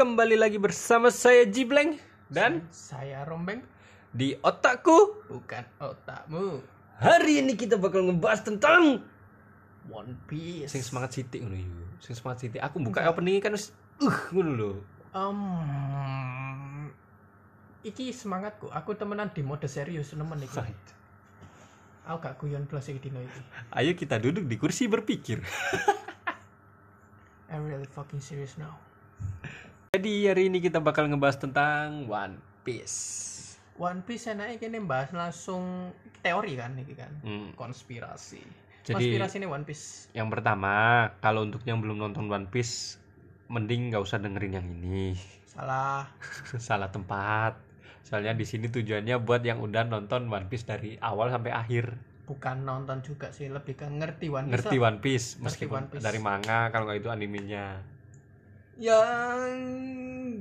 Kembali lagi bersama saya Jibleng dan saya rombeng di otakku bukan otakmu hari ini kita bakal ngebahas tentang One Piece sing semangat sithik ngono yo. Sing semangat sithik. Aku buka opening kan wis uh ngono lho. um, iki semangatku aku temenan di mode serius nemen iki aku gak guyon plus iki dino iki Ayo kita duduk di kursi berpikir. I'm really fucking serious now Jadi hari ini kita bakal ngebahas tentang One Piece. One Piece enaknya kini bahas langsung teori kan iki kan Hmm. konspirasi Jadi- konspirasi ini One Piece Yang pertama, kalau untuk yang belum nonton One Piece, mending nggak usah dengerin yang ini. salah Salah tempat. Soalnya di sini tujuannya buat yang udah nonton One Piece dari awal sampai akhir. bukan nonton juga sih lebih ke ngerti One Piece Ngerti. One Piece Ngerti meskipun One Piece. dari manga kalau nggak itu animenya. Yang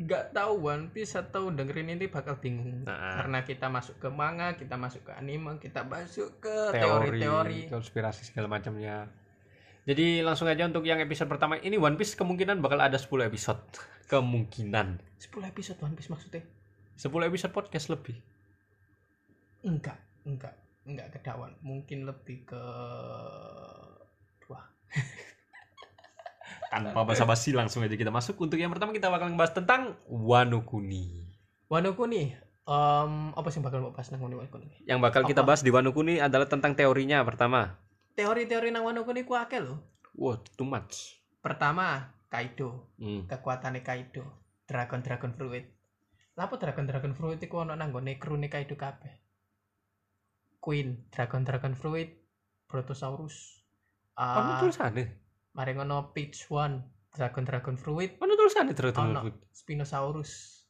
nggak tahu One Piece atau dengerin ini bakal bingung Nah. karena kita masuk ke manga, kita masuk ke anime, kita masuk ke Teori, teori-teori. konspirasi segala macamnya. Jadi langsung aja untuk yang episode pertama ini One Piece kemungkinan bakal ada 10 episode. Kemungkinan 10 episode One Piece maksudnya? 10 episode podcast lebih. Enggak, enggak, enggak kedawan. Mungkin lebih ke Tanpa basa-basi langsung aja kita masuk untuk yang pertama kita bakal ngebahas tentang Wano Kuni. Wano Kuni. em, apa sih yang bakal bahas nang Wano Kuni? Yang bakal kita Apa? bahas di Wano Kuni adalah tentang teorinya pertama. Teori-teori nang Wano Kuni ku akeh lho. Wow, too much. Pertama, Kaido. Hmm. kekuatannya Kaido Dragon Dragon Fruit Lapo Dragon Dragon Fruit iku ono nang gone krune Kaido kabeh Queen Dragon Dragon Fruit Brontosaurus Ono uh, tulisannya. Mari ngono Peach One Dragon Dragon Fruit Ono tulisannya terus ono Spinosaurus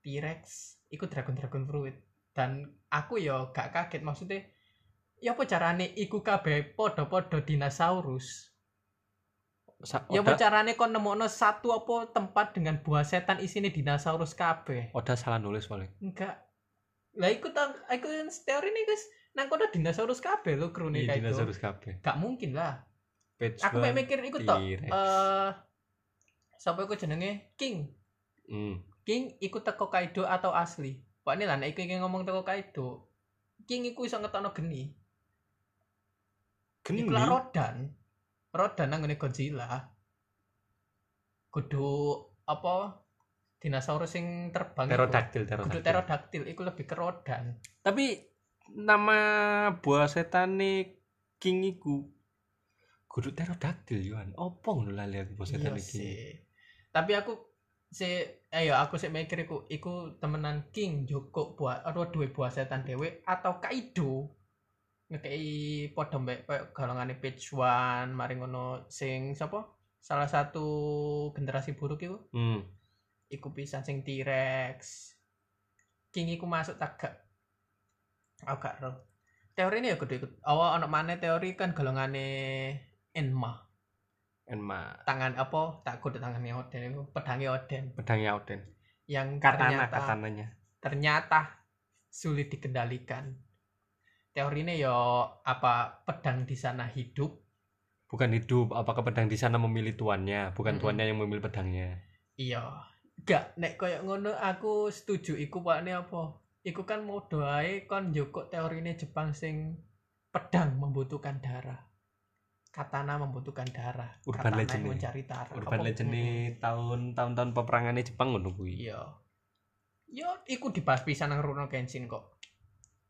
T-Rex iku Dragon Dragon Fruit dan aku yo gak kaget maksudnya ya apa carane iku kabeh podo-podo dinosaurus Ya apa carane kon nemokno satu apa tempat dengan buah setan isine dinosaurus kabeh? Oda salah nulis paling. Enggak. Lah iku tang iku teori ini guys nang kono dinosaurus kabeh lho krune Iya, kayak itu. dinosaurus kabeh. Gak mungkin lah. Page Aku mek mikir iku tok. Eh sapa iku jenenge? King. Hmm. King iku teko Kaido atau asli? Pak ini lah nek iki ngomong teko Kaido. King iku iso ngetokno geni. Geni. Iku lah Rodan. Rodan nang ngene Godzilla. Kudu apa? Dinosaurus sing terbang Kudu pterodactyl. pterodaktil iku lebih ke Rodan. Tapi nama buah setan nih King iku kudu pterodactyl Yohan. Opo ngono lali aku buah setan Iya iki. Tapi aku si ayo aku sih mikir iku iku temenan King Joko buat aduh duwe buah setan dewe atau Kaido ngekei padha mbek koyo golongane page one mari ngono sing sapa? Salah satu generasi buruk iku. Hmm. iku pisan sing T-Rex. King iku masuk tak gak aku gak teori ini ya kudu ikut awal ono mana teori kan golongane Enma. Enma. Tangan apa? Tak kudu tangannya Oden itu pedangnya Oden pedangnya Oden. yang Katana ternyata katananya. ternyata sulit dikendalikan. Teorinya ya apa pedang di sana hidup? Bukan hidup, apakah pedang di sana memilih tuannya, bukan Mm-mm. tuannya yang memilih pedangnya. iya. Gak nek koyo ngono aku setuju iku pakne apa? Iku kan mau doae kon njoko teorine Jepang sing pedang membutuhkan darah katana membutuhkan darah. Urban katana legend mencari darah. Urban Apa- legend nih tahun-tahun tahun peperangannya Jepang ngono kuwi. iya. Yo iku dibahas pisan nang Rurouni Kenshin kok.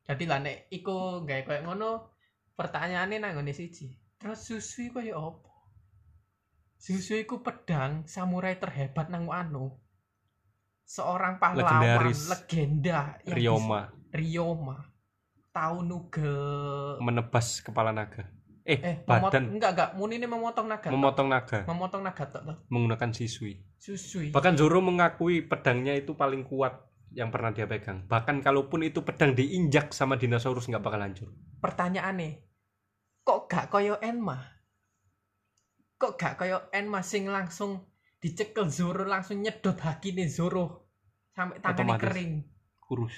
Jadi lah nek iku gawe koyo ngono pertanyaannya nang ngene siji. Terus Susui koyo apa Susui iku pedang samurai terhebat nang Wano seorang pahlawan Legendaris. legenda Ryoma. bisa- Ryoma. Tahu nugel menebas kepala naga. Eh, eh memot- badan enggak enggak muni ini memotong naga memotong naga memotong naga tok. menggunakan sisui. Susui Bahkan Zoro mengakui pedangnya itu paling kuat yang pernah dia pegang. Bahkan kalaupun itu pedang diinjak sama dinosaurus nggak bakal hancur. pertanyaannya kok gak koyo Enma kok gak koyo Enma sing langsung dicekel Zoro langsung nyedot hakine Zoro sampai tangannya kering Kurus.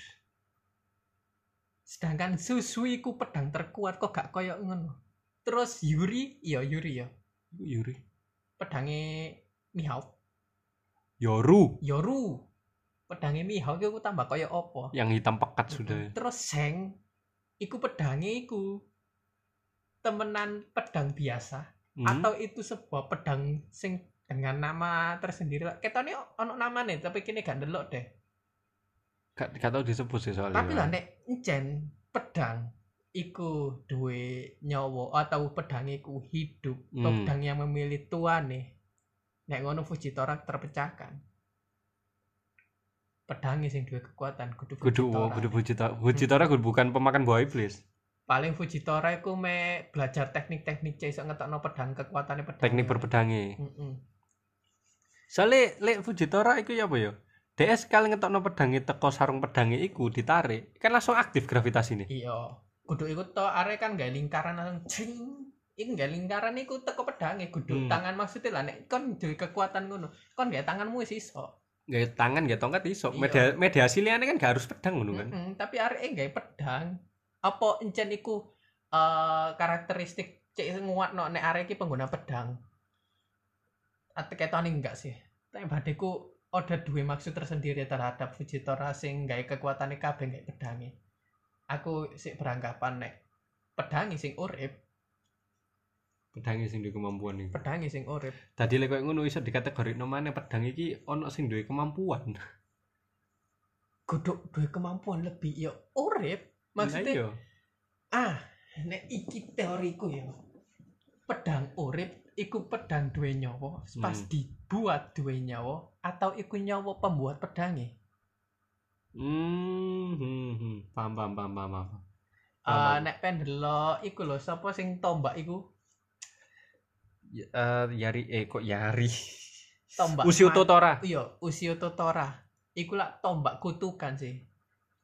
sedangkan Susui ku pedang terkuat kok gak koyo ngono terus Yuri? Iya Yuri ya. Yuri. pedangnya Mihawk Yoru. Yoru. Pedange Mihawk iku tambah kaya apa? Yang hitam pekat sudah. terus Seng. Iku pedange iku temenan pedang biasa. Hmm. atau itu sebuah pedang sing dengan nama tersendiri. Lah ketone ono namanya tapi kini gak ndelok deh. Gak, gak tau disebut sih soalnya. tapi lah nek encen pedang iku duwe nyawa atau pedang iku hidup Hmm. pedang yang memilih tuane nek ngono Fujitora terpecahkan pedangnya sing duwe kekuatan kudu Kudu Fujitora. kudu Fujitora. Fujitora kudu bukan pemakan buah iblis. paling Fujitora iku me belajar teknik-teknik C iso ngetokno pedang kekuatannya pedang Teknik berpedangi. Heeh. Soalnya lek Fujitora iku ya apa ya? DS kali ngetokno pedangi teko sarung pedangi iku ditarik, kan langsung aktif gravitasi nih. iya kudu iku to arek kan gak lingkaran langsung cring iku gak lingkaran iku teko pedange kudu Hmm. tangan maksudnya lah nek kon duwe kekuatan ngono kon gak tanganmu wis iso Gak tangan gak tongkat iso. Iya. Media media aslinya kan gak harus pedang ngono kan. Mm-mm, tapi arek gak pedang apa encen iku eh karakteristik cek nguatno nek arek iki pengguna pedang atau ketone enggak sih tapi badeku ada dua maksud tersendiri terhadap Fujitora sing gawe kekuatane kabeh gawe pedange aku sih beranggapan nek pedangi sing urip Pedangi sing duwe kemampuan iki. pedangi sing urip Tadi lek koyo ngono iso dikategorikno maneh pedang iki ono sing duwe kemampuan. kudu duwe kemampuan lebih ya urip maksudnya iya. ah nek iki teoriku ya pedang urip iku pedang duwe nyawa pas Hmm. dibuat duwe nyawa atau iku nyawa pembuat pedange Hmm, hmm, hmm. Paham, paham, paham, paham, paham. Eh Paham. nek pendelok iku lho sapa sing tombak iku Ya, eh, Yari, eh kok Yari? tombak Usio Totora. iya Usio Totora iku lah tombak kutukan sih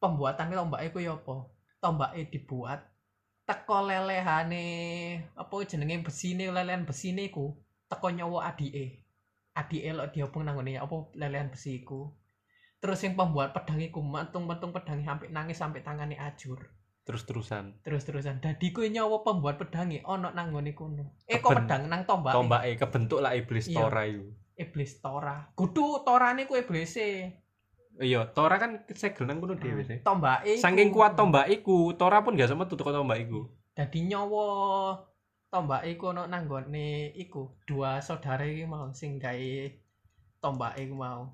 pembuatan tombak iku ya apa tombake dibuat teko lelehane apa jenenge besine lelehan besine iku teko nyawa adike adike lho diobong nang ngene apa lelehan besi iku terus yang pembuat pedang iku mantung-mantung pedangnya sampai nangis sampai tangannya ajur Terus-terusan. terus-terusan dadi ku nyawa pembuat pedange ono nang ngene kono eh kok pedang nang tombak Tombake kebentuk lah iblis Iya. Tora itu. iblis Tora kudu Torane ku iblise Iya, Tora kan segel nang kono dhewe sih. tombake iku. Saking kuat tombak iku, Tora pun gak sama tuh teko tombak iku. dadi nyawa tombak iku ono nang nggone iku dua saudara iki mau sing gawe tombak iku mau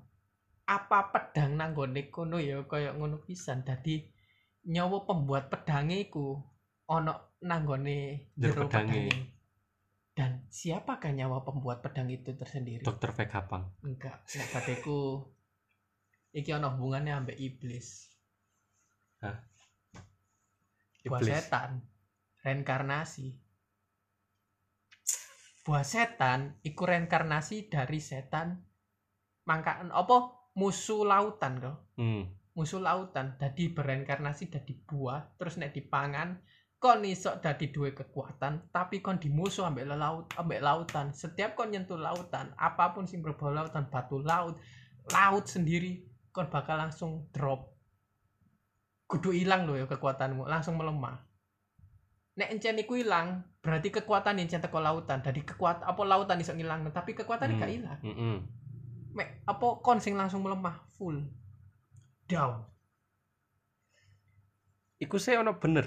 apa pedang nang nggone kono ya kaya ngono pisan dadi nyawa pembuat pedange iku ono nang nggone Jero pedange. pedange. dan siapakah nyawa pembuat pedang itu tersendiri Dokter Vegapang. enggak nek bateku iki ono hubungannya ambek iblis buah Iblis. setan reinkarnasi buah setan iku reinkarnasi dari setan mangkaan apa musuh lautan kok Hmm. musuh lautan dadi bereinkarnasi dadi buah terus nek dipangan kon iso dadi duwe kekuatan tapi kon dimusuh ambek laut ambek lautan setiap kon nyentuh lautan apa pun sing berbau lautan batu laut laut sendiri kon bakal langsung drop kudu hilang loh ya kekuatanmu langsung melemah nek encen iku hilang berarti kekuatan encen teko lautan dari kekuatan apa lautan iso ngilang tapi kekuatan Hmm. gak hilang Mm-mm. Mek apa kon sing langsung melemah full down Iku sih ono bener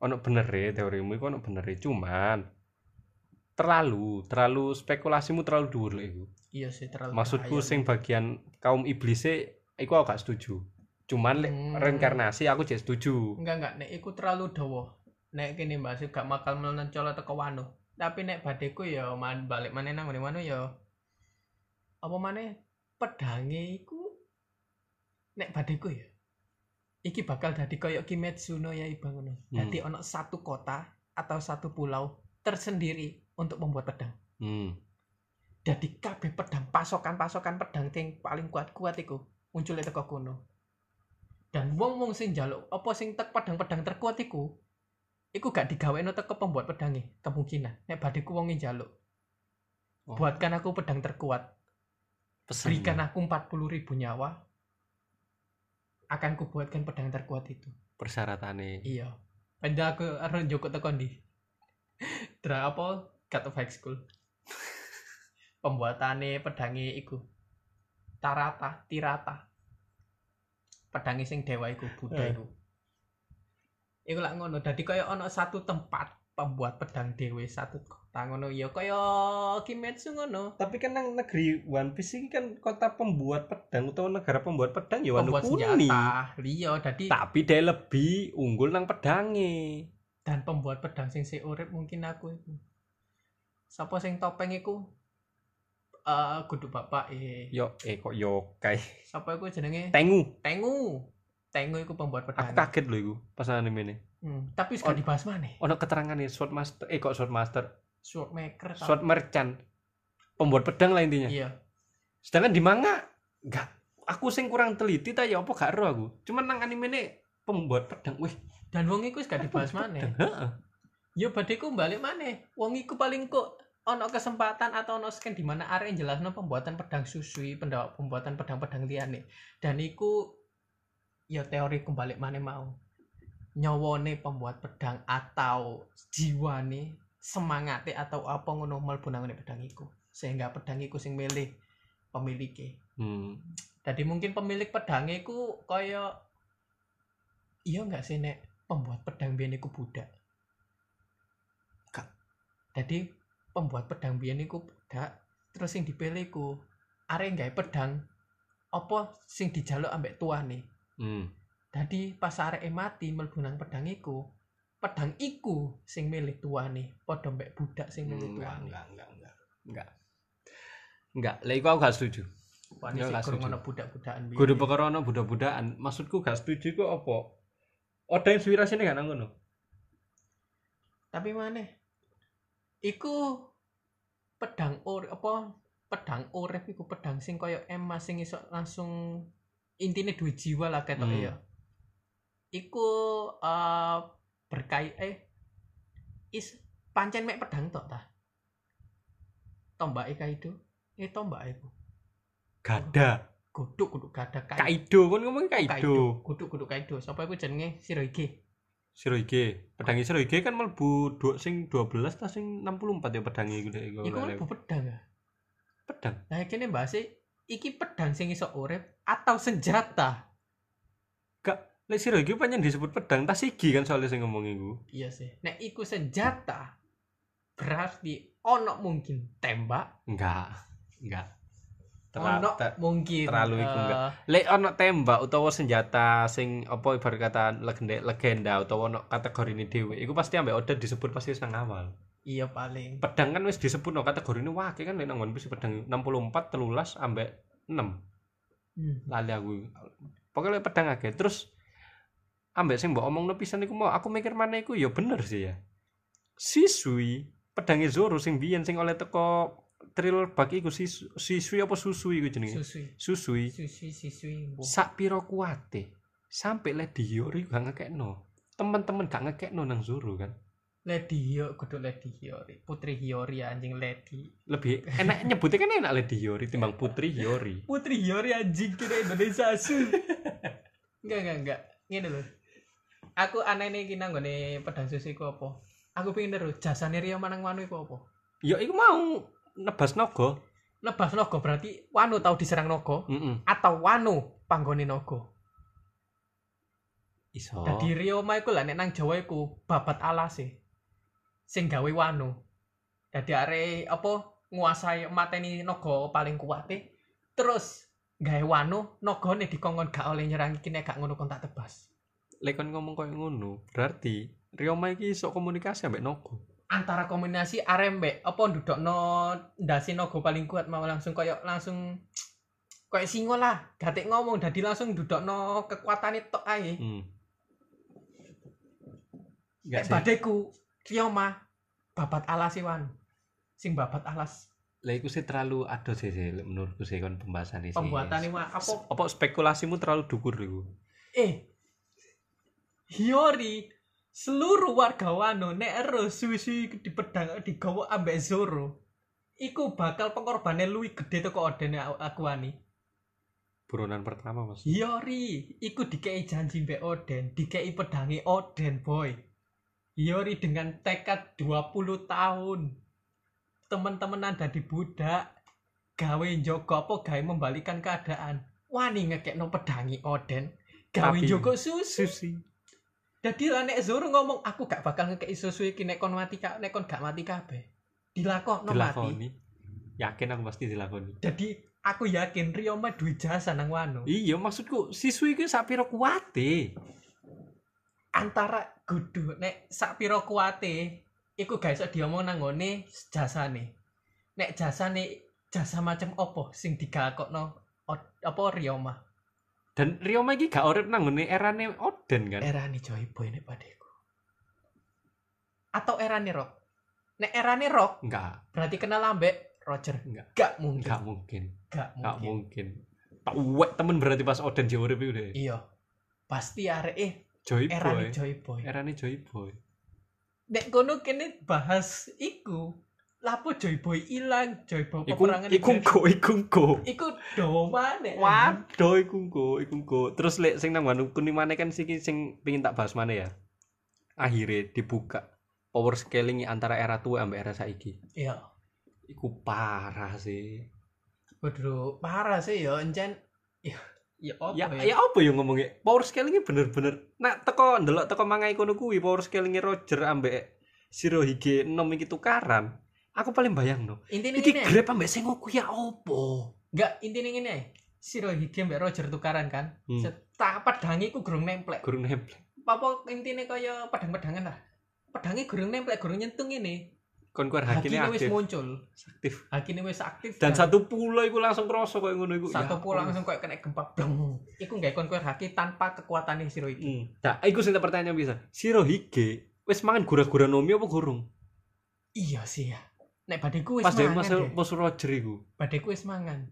ono bener teorimu iku ono bener cuman terlalu terlalu spekulasimu terlalu dhuwur lho iku. iya sih terlalu Maksudku bahaya. sing bagian kaum iblis iku aku gak setuju. Cuman lek Hmm. reinkarnasi aku jadi setuju. enggak enggak nek iku terlalu dawa nek kene mbak gak bakal mencolot teko wano tapi nek badeku ya man balik maneh nang ngene wano ya apa maneh pedange iku nek badeku ya iki bakal dadi koyo Kimetsu no Yaiba ngono Hmm. dadi ono satu kota atau satu pulau tersendiri untuk membuat pedang Hmm. jadi kabeh pedang pasokan-pasokan pedang sing paling kuat-kuat iku muncul teko kono dan wong-wong sing njaluk apa sing tek pedang-pedang terkuat iku iku gak digaweno teko pembuat pedange kemungkinan nek badeku wong njaluk Oh. buatkan aku pedang terkuat Pesen. berikan aku 40.000 ribu nyawa akan kubuatkan pedang terkuat itu persyaratannya. iya Padahal aku arep njoko teko ndi Dra apa God of High School pembuatane pedange iku Tarata, Tirata. Pedange sing dewa iku Buddha Eh. iku. Iku lak ngono. Dadi kaya ana satu tempat pembuat pedang dewe satu kota ngono ya kaya Kimetsu ngono. Tapi kan nang negeri One Piece ini kan kota pembuat pedang atau negara pembuat pedang ya Wano Pembuat Kuni. Iya, dadi Tapi dia lebih unggul nang pedange. dan pembuat pedang sing si urip mungkin aku iku. Sapa sing topeng iku? Eh kudu bapak eh. Yo eh kok yokai. Sapa iku jenenge? Tengu. Tengu. Tengu iku pembuat Aku pedang. kaget loh iku pas anime ini. Hmm, tapi suka Oh. dibahas mana? Ono keterangan nih sword master eh kok sword master, Sword maker sword merchant. Pembuat pedang lah intinya. Iya. Sedangkan di manga enggak aku sing kurang teliti ta ya apa gak ero aku. Cuman nang anime ini pembuat pedang. Wih, Dan wong iku wis gak dibahas mana? Ya badeku balik mana? Wong iku paling kok ono kesempatan atau ono scan di mana arek jelasno pembuatan pedang susui, pendawa pembuatan pedang-pedang liyane. Dan iku ya teori kembali mana mau. Nyawone pembuat pedang atau jiwane semangate atau apa ngono mlebu nang pedang iku. Sehingga pedang iku sing milih pemiliknya. Hmm. Jadi mungkin pemilik pedangnya iku kaya iya nggak sih nek pembuat pedang biyen iku budak. Gak. Jadi pembuat pedang biyen iku budak, terus sing dipilih iku arek gawe pedang apa sing dijaluk ambek tuane. Hmm. Jadi pas arek mati mlebu nang pedang iku, pedang iku sing milih tuane, padha mbek budak sing milih Enggak, tuane. enggak, enggak, enggak. Enggak. Enggak, lah iku aku gak setuju. Sing gak kurang ono budak-budakan. Kudu perkara ono budak-budakan. Maksudku gak setuju ku apa? Ada inspirasinya gak nang ngono? tapi mana iku pedang or apa pedang urip iku pedang sing kaya emas sing iso langsung intine duwe jiwa lah ketok Hmm. ya iku eh berkait eh is pancen mek pedang tok ta tombak kaido eh tombak iku Gada. kudu kudu gada kai Kaido kan ngomong Kaido. kudu kudu kaido sapa iku jenenge Shirohige Shirohige. Pedangi Shirohige kan mlebu dua sing 12 ta sing 64 ya pedangi iku dek iku. iku kan pedang ya pedang. Nah, kene bahasa iki pedang sing iso urip atau senjata. Lek Shirohige pancen disebut pedang tas sigi kan soalnya sing ngomong iku. Iya sih. Nek iku senjata berarti ono mungkin tembak, Enggak. Enggak. ono Terlalu mungkin terlalu iku eh, enggak. Lek ono tembak utawa senjata sing apa ibarat kata legenda legenda utawa ono kategori ini dhewe iku pasti ambek Oda disebut pasti nang awal. Iya paling. Pedang kan wis disebut no kategori ini wake kan lek nang One Piece pedang 64 13 ambek 6. Hmm. Lali aku. Pokoknya pedang akeh terus ambek sing mbok omongno pisan iku mau aku mikir mana iku ya bener sih ya. Sisui pedangnya Zoro sing biyen sing oleh teko thriller bag iku sis- sisui apa susui iku jenenge. Susui. Susui. Susui sisui. Mbok. sak piro kuate sampai Lady Hiyori gak ngekekno teman-teman gak ngekekno nang Zoro kan Lady Hiyori, kudu Lady Hiyori. Putri Hiyori anjing Lady. lebih enak nyebutnya kan enak Lady Hiyori timbang Putri Hiyori Putri Hiyori anjing kira Indonesia asu. enggak enggak enggak. Ngene lho. Aku aneh iki nang nggone pedang susu iku apa? Aku pengen terus jasane Rio manang wanu iku apa? ya iku mau nebas naga Nebas naga berarti wanu tau diserang naga heeh atau wanu panggone naga. iso Dadi Ryoma iku lah nek nang Jawa iku babat alase. Sing gawe wanu. Dadi are apa nguasai mateni naga paling kuat terus gawe wanu nagane dikongkon gak oleh nyerang iki nek gak ngono kon tak tebas. Lek kon ngomong koyo ngono berarti Ryoma iki iso komunikasi ambek naga Antara kombinasi mbek apa ndudokno ndasi naga paling kuat mau langsung koyo langsung koyo singo lah, gatek ngomong dadi langsung ndudokno kekuatane tok ae. hmm. Nek Enggak sih. badeku Ryoma babat alas wan. Sing babat alas Lah iku sih terlalu adoh sih, sih menurutku sih kon pembahasan ini. pembuatan ini apa apa spekulasimu terlalu dukur iku. eh Hiyori seluruh warga Wano nek ero suwi-suwi di pedang digawa ambek Zoro iku bakal pengorbanan luwih gede teko Oden aku ani Buronan pertama Mas. Hiyori iku dikei janji mbek Oden dikei pedangi Oden boy. Hiyori dengan tekad 20 tahun. Teman-teman anda di budak gawe njogo apa gawe membalikan keadaan. Wani ngekekno pedangi Oden gawe njogo susu. susi Jadi lah nek Zoro ngomong aku gak bakal ngekei susu iki nek kon mati ka- nek kon gak mati kabeh. Dilakokno mati. yakin aku pasti dilakoni Jadi aku yakin Ryoma duwe jasa nang Wano. iya maksudku siswi iki kuwate Antara gudu nek sak pira kuwate iku gak iso diomong nang ngone jasane. Nek jasane jasa macam opo sing digakokno apa Ryoma. Dan Ryoma iki gak urip nang ngene erane Oden kan Erane Joy Boy nek padeku. Atau erane Rock. Nek erane Rock enggak berarti kenal ambek Roger. Enggak. Gak mungkin. enggak mungkin Gak enggak mungkin. mungkin tak uwek temen berarti pas Oden dia urip iku deh Iya. Pasti arek eh Joy erane Boy Joy Boy. erane Joy Boy Nek kono kene bahas iku. Lapo Joy Boy ilang, Joy Boy iku peperangan iku iki. go iku go Iku do maneh. Waduh, iku go, iku. Terus lek sing nang Wanu Kuning mana kan sing sing pengin tak bahas mana ya? Akhirnya dibuka power scaling antara era tua sampai era saiki. Iya. Iku parah sih. Waduh, parah sih ya encen. Ya, ya apa Ya, ya? ya apa yang ngomongnya? Power scalingnya bener-bener. Nak teko ndelok teko mangai kono kuwi power scalingnya Roger ambek Shirohige nom iki tukaran. Aku paling bayang no. Intine Iki ngene. grab ambek Sengoku ya opo? Enggak, intine ngene. Shirohige mbek Roger tukaran kan. Hmm. Set- pedangi ku gurung nemplek. Gurung nempel. Apa intine kaya pedang-pedangan lah. Pedangi gurung nemplek, gurung nyentuh ngene. Kon kuar hakine Hakine wis aktif. muncul. aktif. Hakine wis aktif. Dan satu pulau iku langsung kroso koyo ngono iku. satu Ya pulau langsung kayak kena gempa blong iku nggak kon kuat haki tanpa kekuatan Shiro iki Hmm. Nah, iku sing tak pertanyaan bisa. Shirohige wis mangan gura-gura nomi apa gurung? iya sih ya nek badeku wis Pas mangan masuk deh pos Roger iku. badeku wis mangan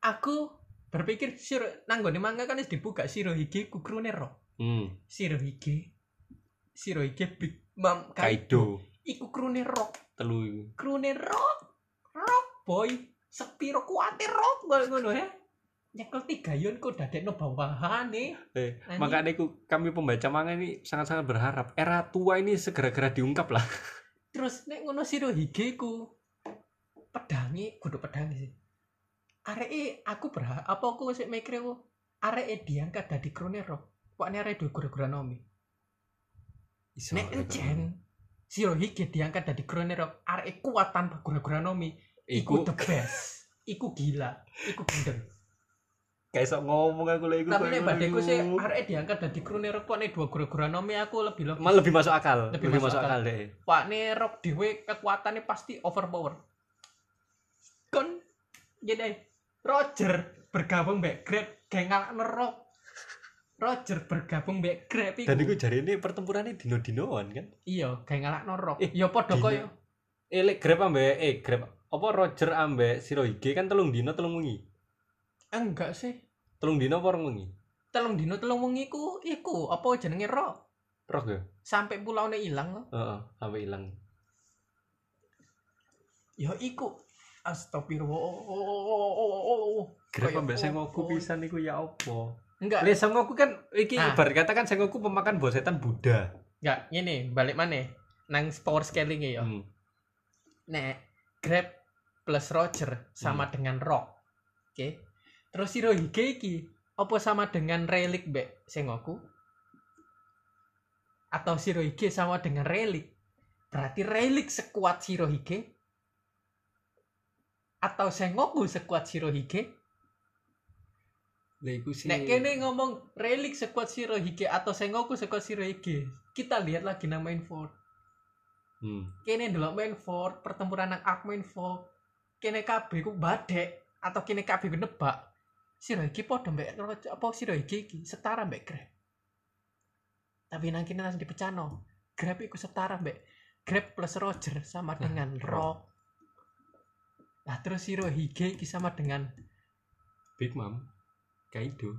aku berpikir Shiro nanggone manga kan wis dibuka Shirohige ku krune ro Hmm. Shirohige Shirohige Big Mom Kaido Kaido iku krune ro telu iku. krune ro ro boy sepiro kuate ro ngono ya nyekel tiga yon kok dadekno bawahane Eh, Anjing. makanya iku kami pembaca manga ini sangat-sangat berharap era tua ini segera-gera diungkap lah. terus nek ngono Shirohige ku pedangi kudu pedangi sih. Areke aku berharap apa aku sik mikir aku areke diangkat dadi kronero wakne arek duwe gura-gura nomi nek encen Shirohige diangkat dadi kronero areke kuat tanpa gura-gura nomi iku iku the best. Iku gila iku gendeng kayak sok ngomong aku lah iku. tapi ngono badeku sih areke diangkat dadi kronero kok nek dua gura-gura nomi aku lebih lebih Mal lebih masuk akal, Lebih lebih, masuk masuk akal. akal deh. Pak Nerok dhewe kekuatannya pasti overpower. Kon jadi Roger bergabung mbek Grab geng nerok. Roger bergabung mbek Grab iku. Dan iku jari ini pertempurannya dino-dinoan kan? Iya, geng ngalak nerok. Eh, ya padha koyo Eh, lek Grab ambek eh Grab apa Roger ambek Shirohige kan telung dino telung wengi. Eh, enggak sih. Telung dino apa rong wengi? Telung dino telung wengi ku iku apa jenenge Ro. Roh ya? Sampai pulaune ilang loh. Heeh, sampai hilang. Ya iku Astagfirullah. Ambek Sengoku opo. pisan iku ya opo? Enggak, Lek Sengoku kan iki Ah. ibarat kata kan Sengoku pemakan bosetan Buddha. enggak, ngene, balik maneh nang power scaling ya. Hmm. Nek Grab plus Roger sama dengan Rock. Oke. Terus Shirohige iki apa sama dengan Relic Mbak Sengoku? Atau Shirohige sama dengan Relic? Berarti Relic sekuat Shirohige? Atau Sengoku sekuat Shirohige? Iku sih. Nek kene ngomong Relic sekuat Shirohige atau Sengoku sekuat Shirohige, kita lihat lagi nang main Fort. Hmm. kene main fort pertempuran nang main fort kene kabeh ku badek atau kene kabeh ku nebak sira iki padha mbek apa sira iki iki? Setara mbek Grab. Tapi nang kene langsung dipecano Grab iku setara mbek Grab plus Roger sama dengan Rock nah terus sira Hige iki sama dengan Big Mom Kaido.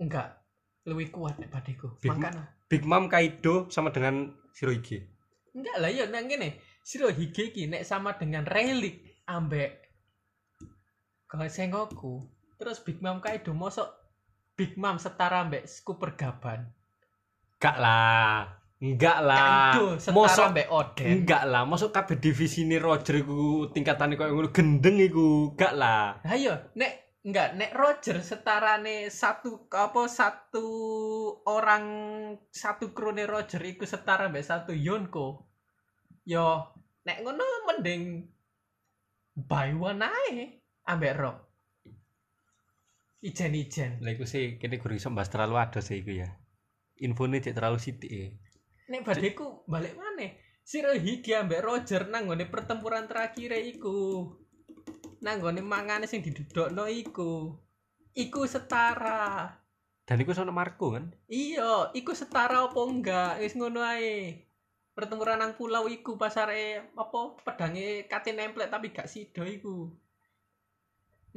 enggak lebih kuat badeku. Big- makanya Big Mom Kaido sama dengan Shirohige. enggak lah ya nang kene. Sira Hige iki nek sama dengan Relic ambek kalau Sengoku terus Big Mom Kaido mosok Big Mom setara ambek Cooper Gaban Gak lah. enggak lah setara mosok mbek Oden. enggak lah masuk kabeh divisi ini Roger iku tingkatane koyo ngono gendeng iku enggak lah Ayo, nek enggak nek Roger setarane satu apa satu orang satu krone Roger iku setara mbek satu Yonko. Yo nek ngono mending buy one ae ambek Rock. Ijen-ijen. lah iku sih kene gurung iso bahas terlalu ados sih iku ya infonya cek terlalu sithik ya Nek badeku balik maneh. Shirohige ambek Roger nang nggone pertempuran terakhir iku. Nang nggone mangane sing didudukno iku. Iku setara. dan iku sono Marco kan Iya, iku setara apa enggak? Wis ngono ae. Pertempuran nang pulau iku pasare apa pedange kate nemplek tapi gak sido iku.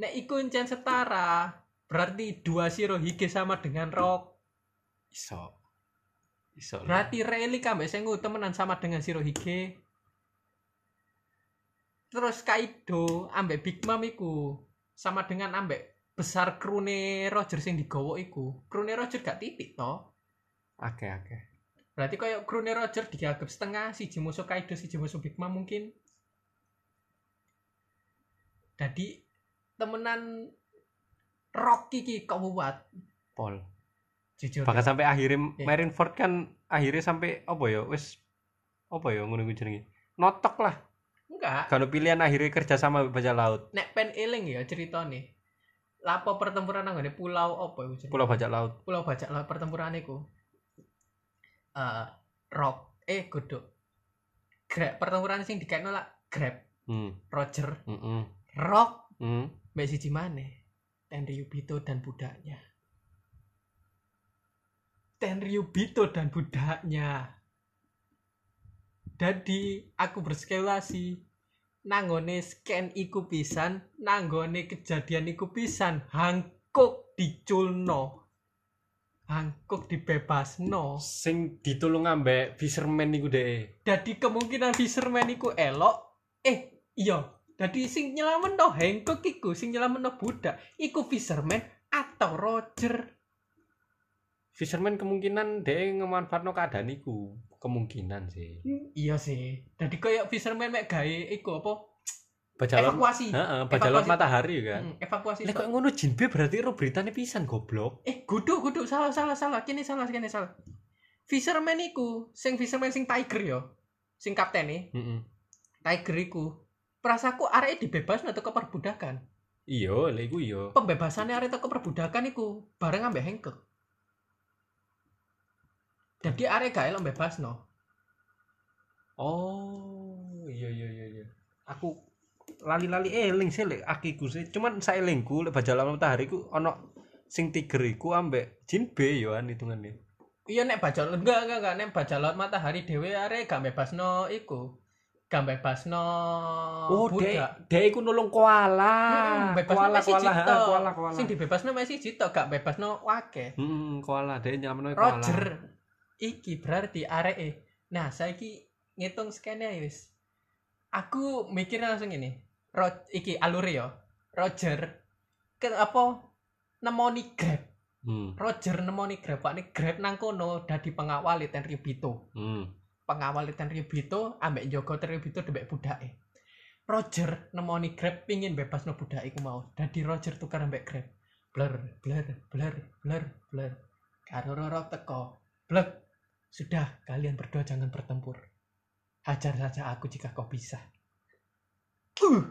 Nek iku encen setara, berarti dua Shirohige sama dengan Rock. iso iso. Berarti Rayleigh ambek Sengoku temenan sama dengan Shirohige. Terus Kaido ambek Big Mom iku sama dengan ambek besar krune Roger sing digowo iku. Krune Roger gak titik toh. oke oke Berarti kayak krune Roger dianggap setengah si musuh Kaido si musuh Big Mom mungkin. Jadi temenan Rocky ki kuat Pol jujur. bahkan sampai akhirnya Iya. Marineford kan akhirnya sampai apa ya wis apa ya ngono jenenge? Notok lah. Enggak, kalau pilihan akhirnya kerja sama bajak laut. Nek pen eling ya ceritane. Lapo pertempuran nang pulau apa jenenge? pulau bajak laut. Pulau bajak laut pertempuran iku. Eh Rock eh kudu. Grab pertempuran sing dikaitno lah Grab. Hmm. Roger. Mm Rock. Hmm. Mbak siji maneh Tenryubito dan budaknya. Tenryubito dan budaknya. Jadi aku berspekulasi Nanggone scan iku pisan Nanggone kejadian iku pisan. Hancock diculno. Hancock dibebasno. Sing ditulung ambek fisherman iku deh Jadi kemungkinan fisherman iku elok. Eh iya Jadi sing nyelametno Hancock iku Sing nyelametno budak Iku fisherman atau Roger. Fisherman kemungkinan deh ngemanfaatno keadaan iku. Kemungkinan sih. Iya sih. Jadi kayak fisherman mek gawe iku apa? Bajak laut Evakuasi. Heeh Evakuasi. matahari kan Hmm, Evakuasi. Lek kok ngono Jinbe berarti ro beritane pisan goblok. Eh gudu gudu salah salah salah. Kini salah kini salah. Fisherman iku Sing fisherman sing tiger yo Sing kapten nih Heeh. Tiger iku Perasaku arek dibebas atau perbudakan Iya, lek iku iya. pembebasannya arek teko perbudakan iku bareng ambek Hancock. Jadi arek gak elok bebasno. Oh, iya iya iya iya. Aku lali-lali eling sih lek akiku sih. Cuman saelingku lek bajak laut matahari ku ono sing tiger iku ambek Jinbe yo an hitungane. Iya nek baca enggak enggak enggak nek baca laut matahari dhewe arek gak bebasno iku. Gak bebasno Oh, dek, dek iku nulung koala. Hmm, koala koala, ha, koala koala. Sing dibebasno masih cito gak bebasno wake. Hmm, koala dek nyaman koala. Roger iki berarti arek e. Nah, saiki ngitung skene wis. Aku mikir langsung ini. Ro iki alure yo. Roger ke apa nemoni Grab. Hmm. Roger nemoni Grab, Pak Grab nang kono dadi pengawal Tenryubito. Hmm. Pengawal Tenryubito ambek njogo Tenryubito debek budake. Roger nemoni Grab pingin bebas no budak iku mau. Dadi Roger tukar ambek Grab. Blur, blur, blur, blur, blur. Karo Roro teko. Blek. Sudah, kalian berdua jangan bertempur. Hajar saja aku jika kau bisa. Uh,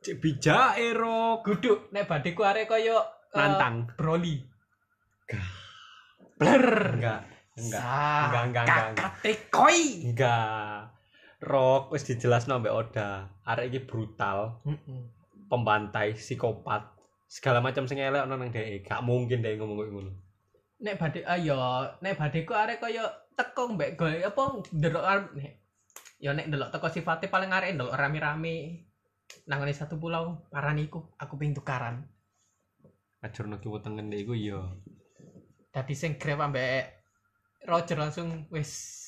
Cek bijak ero. guduk nek badeku arek koyo eh, Nantang. Broly. Blur. Enggak. Enggak. Enggak, enggak, enggak, enggak. kakak. Enggak. Rock wis dijelasno mbek Oda. Arek iki brutal, pembantai, psikopat. Segala macam sing elek ono nang dhek. Gak mungkin dhek ngomong koyo ngono. nek badhe ayo nek badeku arek koyo teko mbek gawe apa ndelok nek ya nek ndelok teko sifate paling arek ndelok rame-rame nang satu pulau paraniku aku pengen tukaran Ajurno kiwa tengen iku iya. dadi sing grab ambek Roger langsung wis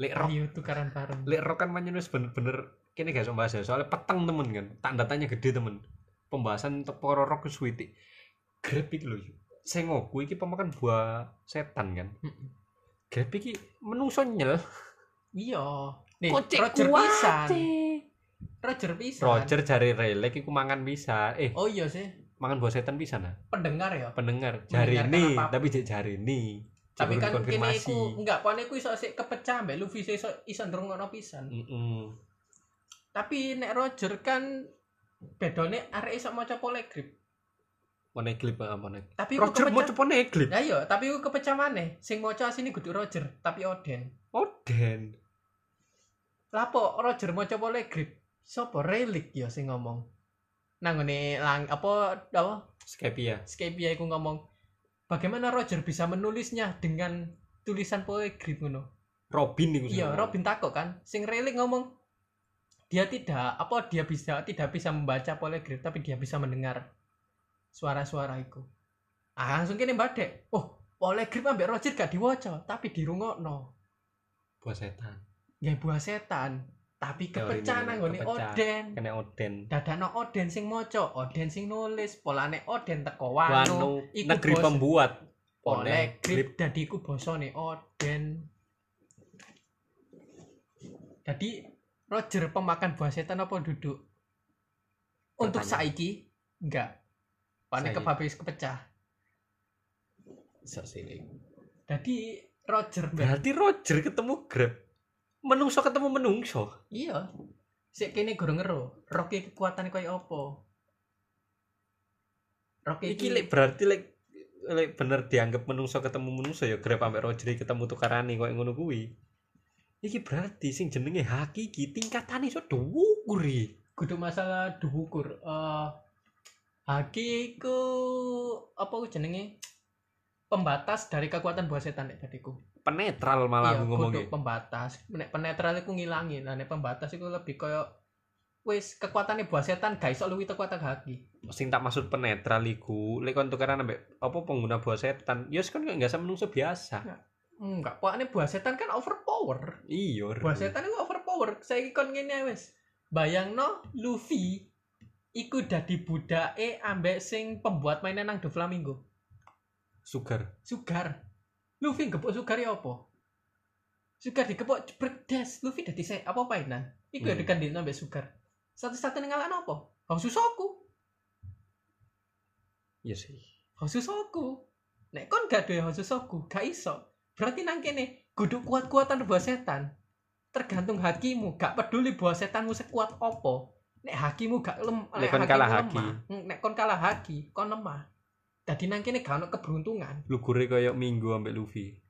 Lek rock, ayo tukaran bareng lek rock kan pancen wis bener-bener gak iso bahas ya. Soalnya peteng temen kan. Tanda tanya gede temen. Pembahasan untuk para rock suwiti. Grab iki lho. Sengoku iki pemakan buah setan kan. Grab iki menungso nyel. iya nih Kocek Roger pisan. Roger pisan Roger jari relek iku mangan bisa. Eh, oh iya sih mangan buah setan bisa nah. pendengar ya Pendengar jari Mendengarkan ini, tapi jari ini. Tapi kan kini iku enggak pone iku iso sik kepecah mbek Luffy iso iso ndrungokno pisan Heeh. tapi nek Roger kan bedone arek iso maca polygrip Moneglip apa moneglip. tapi Roger mau coba neglip. Lah iya, tapi iku kepecah maneh. Sing maca asine kudu Roger, tapi Oden. Oden. Lapo Roger maca polygrip? Sopo relik ya sing ngomong. Nang ngene lang apa apa Skypia. Skypia iku ngomong bagaimana Roger bisa menulisnya dengan tulisan polygrip ngono. Robin iku. Iya, Robin takok kan. Sing relik ngomong dia tidak apa dia bisa tidak bisa membaca polygrip tapi dia bisa mendengar suara-suara itu. Ah, langsung kene badek. Oh, polygrip ambek Roger gak diwaca, tapi dirungokno. buah setan. Ya buah setan, tapi Teori kepecah ini nang nggone kepecah. Oden. Kena Oden. Dadakno Oden sing maca, Oden sing nulis, polane Oden teko wano, iku negeri bos- pembuat. polygrip dadi iku basane Oden. Jadi Roger pemakan buah setan apa duduk? Untuk Pertanyaan. saiki enggak. Panik Saiki. kebabis kepecah. Sini. Jadi Roger Berarti Roger ketemu Grab. Menungso ketemu menungso. iya. Sik kene gurung ngero. Rocky kekuatan kaya apa? Rocky Iki lek berarti lek lek bener dianggap menungso ketemu menungso ya Grab ambek Roger iki ketemu tukarane koyo ngono kuwi. Iki berarti sing jenenge haki iki tingkatane iso dhuwur kudu masalah duwukur. Eh Haki iku apa jenenge? Pembatas dari kekuatan buah setan nek badiku. Penetral malah Iya, ngomongnya. pembatas. Nek penetral iku ngilangi. Nah, nek pembatas iku lebih koyo wis kekuatane buah setan gak iso luwih kekuatan haki. Sing tak maksud penetral iku lek kon tukaran ambek apa pengguna buah setan, ya kan nggak sama menungso biasa. Enggak, pokoknya buah setan kan overpower. Iya. Buah setan itu overpower. Saiki kon ngene wis. Bayangno Luffy iku dadi budake ambek sing pembuat mainan nang Doflamingo. Sugar. Sugar. Luffy gepuk Sugar ya apa? Sugar digepuk jebret des. Luffy dadi se apa mainan? Iku ya Hmm. digandeng ambek Sugar. Satu-satunya ngalahno apa? Hosusoku. Iya sih. Hosusoku. Nek kon gak duwe Hosusoku, gak iso. Berarti nang kene kudu kuat-kuatan buah setan. Tergantung hakimu, gak peduli buah setanmu sekuat opo. Nek hakimu gak lem, Nek kon kalah haki. lemah, mm, nek kon kalah haki, kon lemah. Dadi nang kene gak ono keberuntungan. Lugure koyo Minggu ambek Luffy.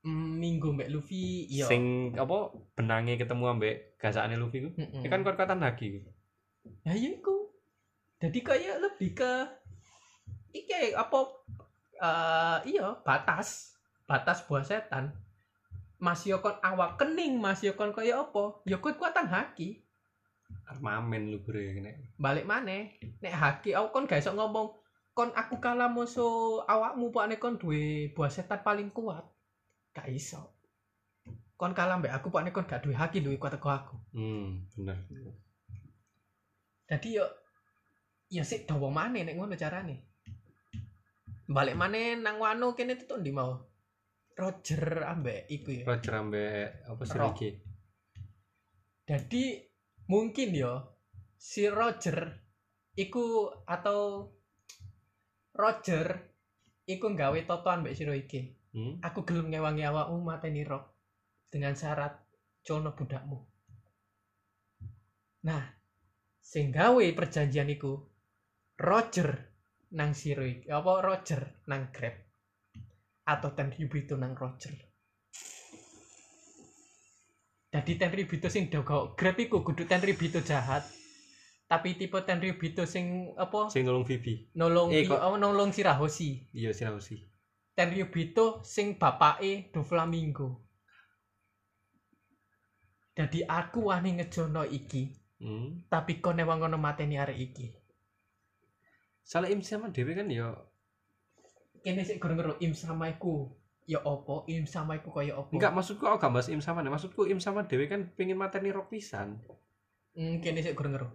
Mm, minggu mbek Luffy, iya. Sing apa benange ketemu ambek gasakane Luffy ku. Mm-mm. Ya kan kuat-kuatan haki. Ya iya iku. Jadi kayak lebih ke iki apa eh iya batas batas buah setan. Mas yo kon awak kening, Mas yo kon kaya apa? Ya kon kuatan haki. Armamen lugure kene. Balik maneh. Nek haki aku kon gak iso ngomong kon aku kalah musuh awakmu pakne kon duwe buah setan paling kuat. Gak iso. Kon kalah mbek aku pakne kon gak duwe haki duwe kuat aku. Hmm, bener. Jadi yo ya sik dawa maneh nek ngono carane. Balik maneh nang wano kene tutuk ndi mau. Roger ambek iku ya. Roger ambek apa sih iki? Jadi mungkin yo si Roger iku atau Roger iku nggawe totoan mbek sira iki. Hmm? Aku gelem ngewangi awakmu mateni Rock dengan syarat cono budakmu. Nah, sing gawe perjanjian iku Roger nang iki, apa Roger nang Grab atau Tenryubito nang Roger. Jadi Tenryubito sing dogo Grab iku kudu Tenryubito jahat. Tapi tipe Tenryubito sing apa Sing nolong Vivi. nolong Eh, kok- apa, nolong Shirahoshi. Iya Shirahoshi. Tenryubito sing bapake Doflamingo. Jadi aku wani ngejono iki, Hmm. tapi kon ewang ngono mateni arek iki. Salah im sama dhewe kan ya Kene sik gurung ngero im sama iku. Ya opo? Im sama iku kaya opo? enggak maksudku aku gak bahas im sama. Maksudku im sama dhewe kan pengen mateni rock pisan. Hmm, kene sik gurung ngero.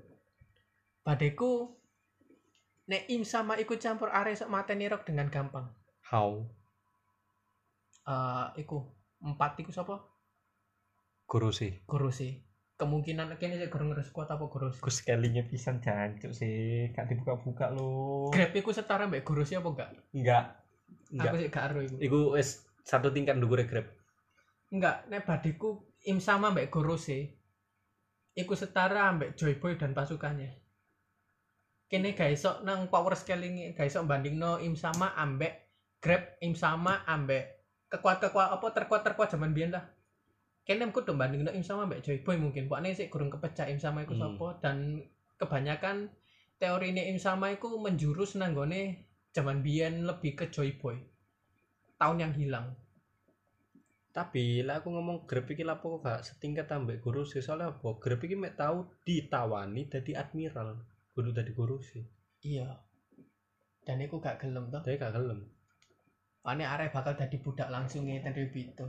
Badeku nek im sama iku campur arek sok mateni rok dengan gampang. How? eh iku empat iku sapa? Guru sih. Guru sih. Kemungkinan kene sih guru ngeres kuat apa guru Gus sekalinya pisan jancuk sih. Gak dibuka-buka lo grab iku setara mbak guru sih apa enggak? Enggak. Enggak. Aku sih gak ero iku. Iku wis satu tingkat dhuwure grab. Enggak nek badiku im sama mbak guru sih iku setara mbak Joy Boy dan pasukannya kene gak iso nang power scaling gak iso bandingno im sama ambek grab im sama ambek kekuat kekuat apa terkuat terkuat zaman biyen lah kene kudu bandingno im sama mbak Joy Boy mungkin. Pokoknya sih kurang kepecah im sama iku Hmm. sapa dan kebanyakan teori ini im sama iku menjurus nanggone zaman biyen lebih ke Joy Boy. Tahun yang hilang. Tapi lah aku ngomong grab iki lapo kok gak setingkat ambek guru sih. Soalnya apa? Grab iki mek tau ditawani dadi admiral kudu dadi guru sih iya dan iku gak gelem toh tapi gak gelem Ane arek bakal dadi budak langsung ngeten itu.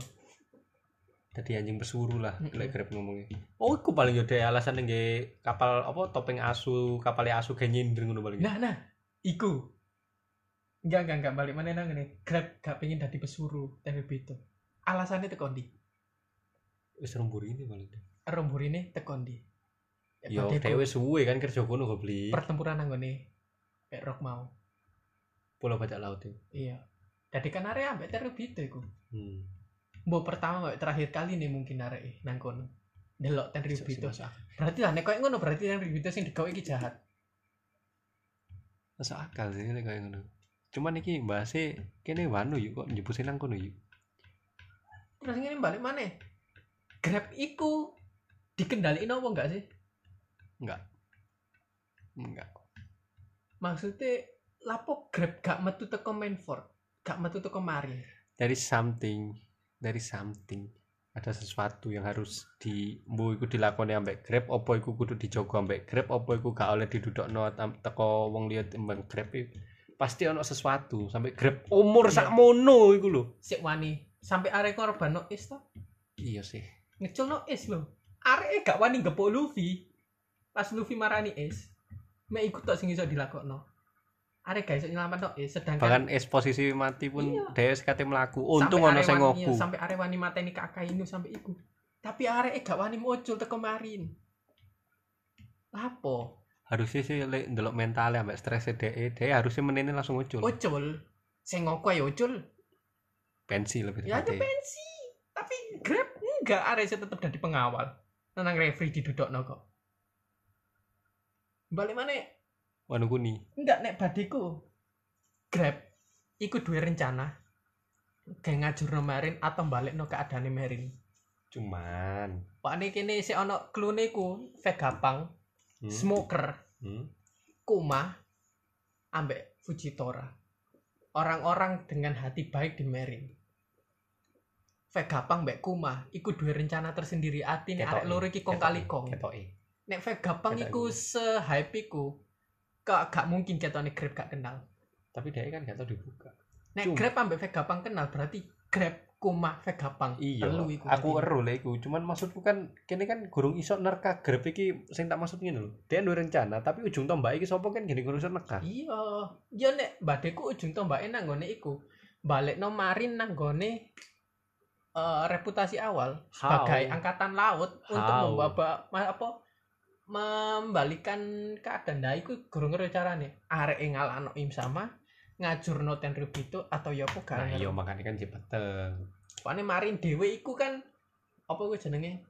dadi anjing pesuru lah Mm-mm. lek grab ngomongnya oh iku paling yo deh alasan nggih kapal apa topeng asu kapalnya asu kayak nyindir ngono paling Nah, nah, iku. Enggak, enggak, enggak balik mana nang ngene. Grab gak pengen dadi pesuru TVB itu. Alasannya tekon di. wis rembur ini paling Rembur ini tekon di. Ya, yo dhewe suwe kan kerja kono kok beli pertempuran nang ngene. Kayak rock mau. pulau bajak laut itu Iya. Jadi kan area ambek TVB itu iku. hmm. Mbok pertama mbak terakhir kali nih mungkin arek nang kono. Delok sih, itu. Berarti lah nek koyo ngono berarti TVB itu sing digawe iki jahat. masuk akal sih nek kayak ngono cuman iki bahasnya kene wanu yuk kok nyebutin nang kono yuk Terus ngene balik mana? Grab iku dikendaliin apa enggak sih? Enggak. Maksudnya lapo grab gak metu teko Menfort gak metu teko Marin? Dari something dari something. Ada sesuatu yang harus di mbu iku dilakoni ambek grab opo iku kudu dijogo ambek grab opo iku gak oleh didudukno teko wong liya timbang grab iku. pasti ono sesuatu sampai grab umur Iya. sakmono iku lho. Sik wani. Sampai arek korban no is to? Iya sih. Ngecul no is lo arek gak wani gepuk Luffy pas Luffy marani is mek ikut tok sing iso dilakokno. Arek iso nyelamat no is sedangkan bahkan es posisi mati pun Iya. dhewe sekate mlaku. Untung ono arek sing ngoku. sampai arek wani mateni kakak ini sampai iku. Tapi arek gak wani muncul teko Marin. Lapo harusnya sih lek ndelok mentalnya ambek stres dhek dhek harusnya menene langsung muncul. Ucul. Sing ngoku ae ucul. Pensi lebih ya tepatnya. pensi. Tapi grab enggak ada saya tetap jadi pengawal. Nang referee di duduk kok balik mana wanu kuni enggak nek badiku grab ikut dua rencana kayak ngajur Marin atau balik no keadaan Marin cuman Pak ini kini si ono klune ku Vegapunk, hmm, Smoker, hmm, Kuma, ambek Fujitora. Orang-orang dengan hati baik di Merin. Vegapunk mbek Kuma iku dua rencana tersendiri ati nek arek Ketoke, loro iki kong ketoke, kali kong. ketoke. Nek Vegapunk Ketoke iku se-hype iku gak, gak mungkin ketone Grab gak kenal. tapi dia kan gak tau dibuka Nek Cuma- Grab ambek Vegapunk kenal berarti Grab Kuma Vegapunk. iya Telu iku aku ero lah iku cuman maksudku kan kene kan gurung iso nerka grab iki sing tak maksud ngene lho dia duwe rencana tapi ujung tombak iki sapa kan gini gurung iso nerka Iya, ya nek badeku ujung tombake nang gone iku. Balekno Marin nang gone eh, reputasi awal How? sebagai angkatan laut untuk How? membawa ma- apa membalikan keadaan. Nah iku gurung ngerti carane. Arek ngalano im sama ngajurno Tenryubito atau ya apa gak nah iya makanya kan cepeten Pokoknya Marin dhewe iku kan apa kuwi jenenge?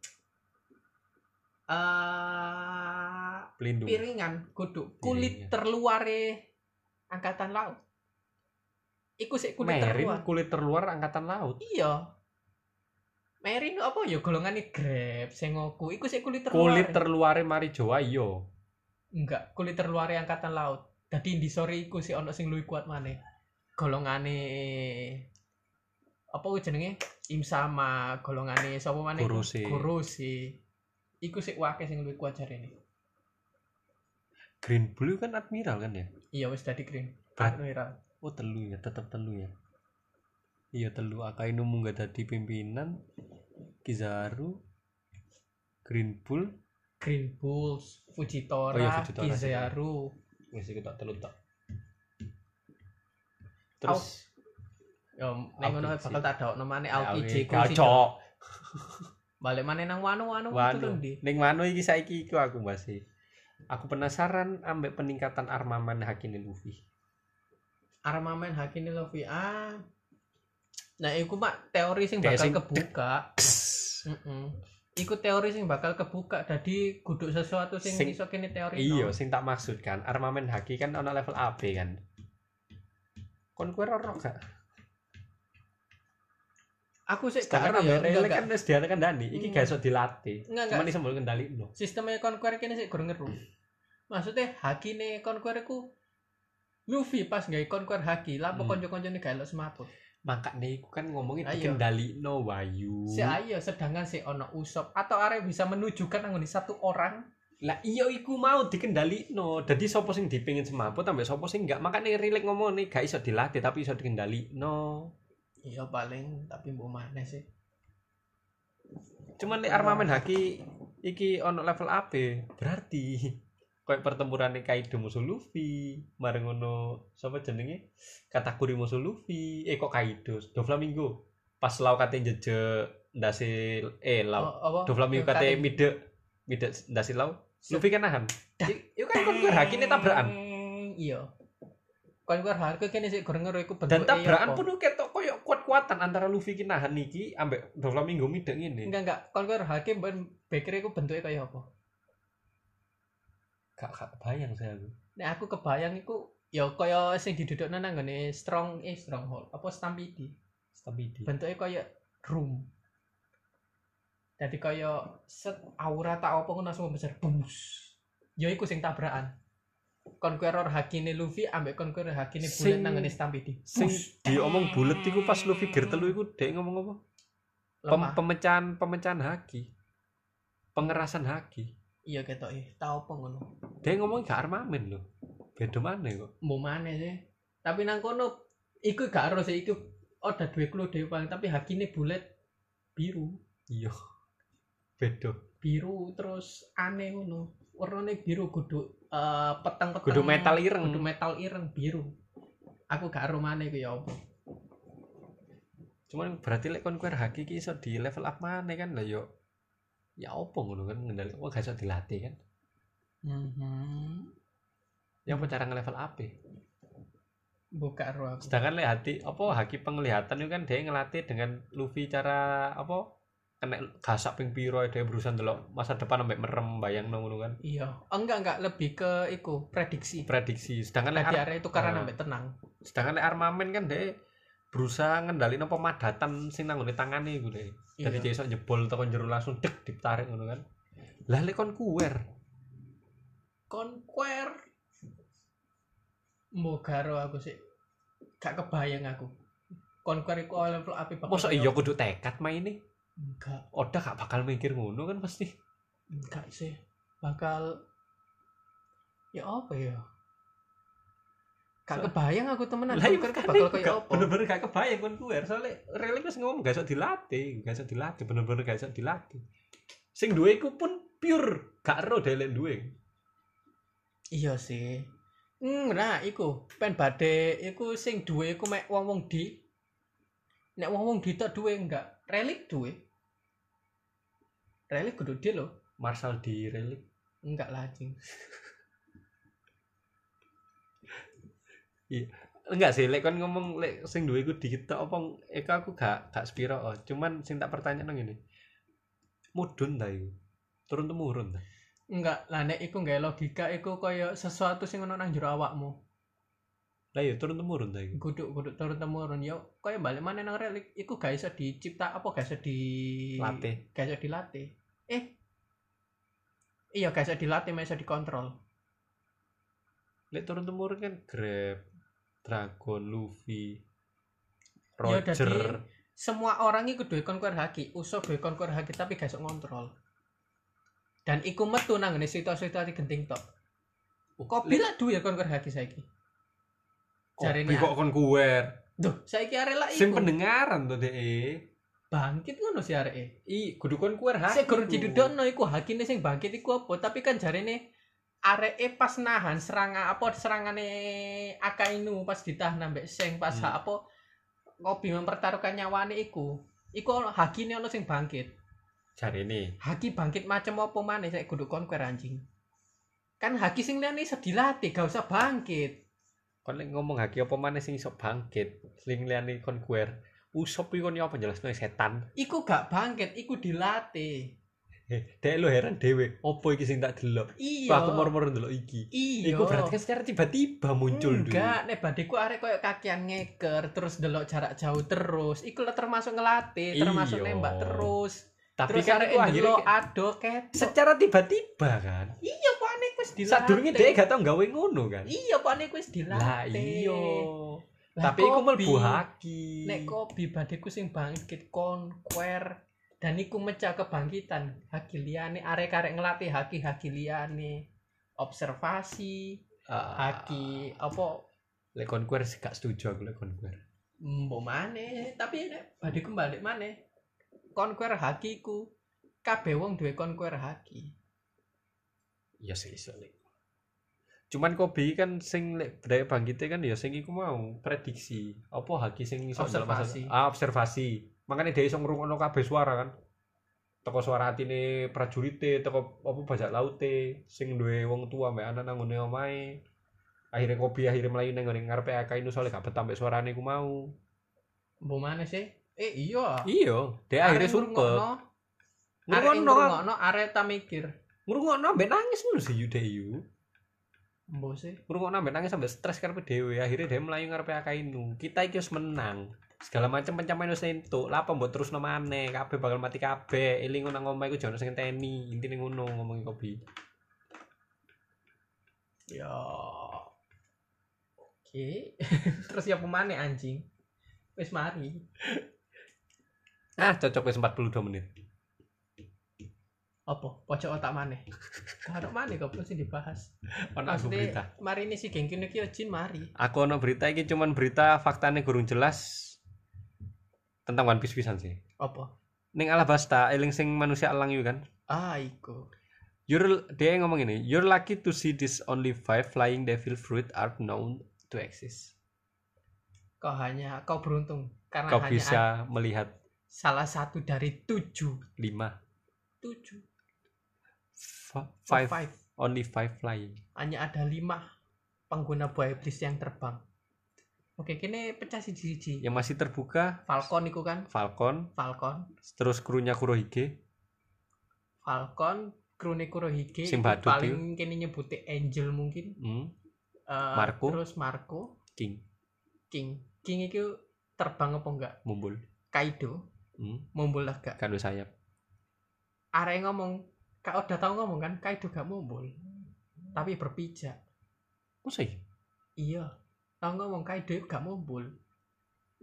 Eh pelindung. piringan kudu kulit Piringan. terluare angkatan laut. Iku sik kulit terluar. Merin kulit terluar angkatan laut? Iya Merin apa ya? Golongane grab sengoku. Iku sik kulit terluar kulit terluare mari Jawa iya. Enggak kulit terluare angkatan laut. Dadi di sore iku sik ono sing luwih kuat maneh. Golongane apa kuwi jenenge? Im sama golongane sapa maneh? Iku? Kurusi. Kurusi. iku sik wake sing luwih kuat jarene green blue kan admiral kan ya? Iya wis dadi green Admiral. oh telu ya tetap telu ya iya telu Akainu munggah dadi pimpinan Kizaru Green Bull Green Bulls, Fujitora, Oh iya, Fujitora. Kizaru. wis iku tak telu tak terus Yo ning ngono bakal tak dakno maneh Aoki J ku sih. Kacok. Balik maneh nang wanu-wanu itu Wanu. lho, Ndi. Ning Wano iki saiki iku aku masih. Aku penasaran ambek peningkatan armamen Hakine Luffy. Armamen Hakini Luffy ah. Nah, iku mak teori sing bakal kebuka. Heeh. Iku teori sing bakal kebuka dadi kudu sesuatu sing, Sing- iso kene teori. Iya, sing tak maksud kan, armamen Haki kan ana level AB kan. Conqueror ora gak? Aku sih gak ero ya, Rele kan wis dikandani, iki Hmm. gak iso dilatih. Enggak, Cuman iso mbok kendalino. sistemnya Conquer kene sik kurang ngeru. Maksudnya hakine Conquer iku Luffy pas gawe Conquer haki, lah Hmm. kanca-kancane gak elok semaput. Makanya iku kan ngomongin Ayo. dikendalino Wayu. Si ayo sedangkan si ono Usop atau arek bisa menunjukkan anggone satu orang Lah iya iku mau dikendalino. Dadi sapa sing dipengin semaput ambek sapa sing enggak. Makanya Rilek ngomong nih gak iso dilatih tapi iso dikendalino. Iya paling tapi mbok maneh sih. Cuman lek armamen Haki iki ono level AB, berarti koyo pertempuran Kaido musuh Luffy, bareng ngono sapa jenenge? Katakuri musuh Luffy, eh kok Kaido, Doflamingo. Pas lau kate jejek ndase eh lau. Oh, apa? Doflamingo kate mide mide ndase lau. Luffy kan nahan. Iku kan kon haki ini tabrakan. Iya. Conquer haki kene sik goreng ngeru iku Dan bentuke tabrakan pun ketok koyo kuat-kuatan antara Luffy ki nahan iki ambek Doflamingo mide ngene. enggak enggak Conquer haki ben baker iku bentuke kaya apa? Gak gak kebayang saya aku. Nek aku kebayang iku ya kaya sing didudukno nang nggone strong eh stronghold apa stampede. Stampede. bentuknya kayak room jadi kayak set aura tak apa ngono langsung besar bus ya iku sing tabrakan Conqueror Hakine Luffy ambek Conqueror Hakine Sing- nang ngene Stampede Sing diomong bulet iku pas Luffy gear telu iku dhek ngomong apa? Pem- pemecahan pemecahan haki. Pengerasan haki. Iya ketok eh tau apa ngono Dia ngomong gak armamen loh. Beda mana kok? mau mana sih tapi nang kono iku gak harus sih iku ada dua dhewe paling tapi Hakine bulat biru Iya. Beda. biru terus aneh ngono warnanya biru kudu eh peteng-peteng Kudu metal ireng. kudu metal ireng biru aku gak maneh ku ya apa Cuman berarti lek konquer haki ki iso di level up mana kan lah yo. Ya opo ngono kan ngendali. Wah gak iso dilatih kan. mhm Ya apa cara nge-level up e? buka aku Sedangkan lek hati apa haki penglihatan itu kan dia ngelatih dengan Luffy cara apa kena gasak ping piro dia berusaha ndelok masa depan sampai merem bayang ngono kan iya Oh, enggak enggak lebih ke iku prediksi prediksi sedangkan lek lagi ar- area itu karena Ah. sampai tenang sedangkan lek armamen kan dia berusaha ngendalin pemadatan sing nang ngone tangane iku deh Iya. jadi dia iso jebol teko jero langsung dek ditarik ngono kan. Lah lek kon kuwer. Conquer mau karo aku sih gak kebayang aku. Conquer iku level api bakal mosok iya apa? kudu tekad main ini enggak. Oda gak bakal mikir ngono kan pasti enggak sih. Bakal ya apa ya gak kebayang aku temenan. Lah iya kan bakal kayak gak- apa? bener-bener gak kebayang kon kuwer soalnya relik wis ngomong gak iso dilatih gak iso dilatih bener-bener gak iso dilatih. Sing duwe iku pun pure gak ero dhewe lek duwe. Iya sih. Hmm, nah, iku pen bade iku sing duwe iku mek wong-wong di nek wong-wong di tok duwe enggak relik duwe. Relik kudu dia loh Marshall di relik. Enggak lah anjing enggak sih lek kon ngomong lek sing duwe iku dikit apa eka aku gak gak spiro oh. cuman sing tak pertanyaan ngene. Mudun ta iku? Turun temurun ta? Enggak lah nek iku enggak logika iku kaya sesuatu sing ono nang jero awakmu. Lah iya turun temurun ta iku? Kudu kudu turun temurun ya kaya balik mana nang relik iku gak iso dicipta apa gak iso di latih. gak iso dilatih. Eh? Iya gak iso dilatih gak iso dikontrol. Lek turun temurun kan grab dragon luffy Ya, roger. dadi- semua orang iku duwe konkur haki usah duwe konkur haki tapi gak iso ngontrol. Dan iku metu nang ngene situasi-situasi genting tok. Kok Lek- bila duwe konkur haki saiki? Jarene Kopi kok kon kuwer? Duh, saiki arek lah sing iku. pendengaran tuh deh bangkit ngono si areke. I kudu kon kuwer haki Sik gurung ku. didudukno iku hakine sing bangkit iku apa? Tapi kan jarene areke pas nahan serangan apa serangane Akainu pas ditahan ambek Seng pas Hmm. apa Kobe mempertaruhkan nyawane iku. Iku hakine ono sing bangkit. Cari ini. Haki bangkit macam apa maneh sik kudu konquer anjing. Kan haki sing liyane iso dilatih, gak usah bangkit. Kon ngomong haki apa mana sing iso bangkit, sing liyane konkuer. Usop iku apa jelasno setan. Iku gak bangkit, iku dilatih. Eh, dek lu heran dhewe, opo iki sing tak delok? Iya. Aku moro-moro ndelok iki. Iya. Iku berarti kan secara tiba-tiba muncul dulu. Enggak, nek badeku arek koyo kakian ngeker terus delok jarak jauh terus. Iku lah termasuk ngelatih, termasuk Iya. nembak terus. Tapi terus kan arek delok ado ket. secara tiba-tiba kan. Iya, kok aneh wis dilatih. Sadurunge dhek gak tau gawe ngono kan. Iya, kok aneh wis dilatih. Lah iya. Lah, Tapi iku mlebu haki. Nek kopi badeku sing bangkit konquer dan iku mecah kebangkitan haki liyane arek-arek ngelatih haki-haki liyane observasi Ah, haki apa lek konkuer sih gak setuju aku lek konkuer. mbok maneh tapi nek badeku balik maneh konquer hakiku kabeh wong duwe konquer haki Iya sih iso lek. Cuman Kobe kan sing lek budaya bangkite kan ya sing iku mau prediksi. Apa haki sing iso Observasi. Ah, observasi. Makanya dia iso ngrungokno kabeh suara kan. Teko suara atine prajurite, teko apa bajak laute, sing duwe wong tua mbek anak nang ngene omahe. Akhirnya Kobe akhirnya melayu nang ngene ngarepe Akainu soalnya gak betah mbek suarane iku mau. mbok maneh sih eh iya Iya, dia akhirnya sumpet. ngrungokno, ngrungokno arek ta mikir ngrungokno mbek nangis ngono sih yu yu. Mbok sih. Ngrungokno ambek nangis sampai stres karepe dhewe. Akhirnya dia melayu ngarepe Akainu. Kita iki wis menang. Segala macam pencapaian wis entuk. Lha apa mbok terusno maneh? Kabeh bakal mati kabeh. Eling nang omah iku jono sing ngenteni. Intine ngono ngomongi kopi Ya. Oke. Terus ya pemane anjing? Wis mari. ah cocok wis 42 menit Apa? Pojok otak maneh. Karo maneh kok sing dibahas. ono aku berita Mari ini si gengkin iki yo jin mari. aku ono berita iki cuman berita faktanya gurung jelas tentang One Piece pisan sih Apa? ning Alabasta eling sing manusia elang itu kan Ah, iku. You're, dia ngomong ini, you're lucky to see this only five flying devil fruit are known to exist. Kau hanya kau beruntung karena Kau hanya bisa melihat salah satu dari tujuh lima, tujuh Oh, five, five. only five flying. hanya ada lima pengguna buah iblis yang terbang. Oke, kini pecah siji-siji. Yang masih terbuka Falcon iku kan? Falcon, Falcon, terus krunya Kurohige, Falcon, Krune Kurohige iku badut paling kini nyebuti Angel mungkin. hmm, Eh, Marco. Terus Marco, King, King. King itu terbang apa enggak? mumbul, Kaido, hmm, mumbul lah gak? kado sayap. Arek ngomong, Kak udah tahu ngomong kan, Kaido gak mumbul. Tapi berpijak. Masa iya? Iya. Tahu ngomong Kaido gak mumbul.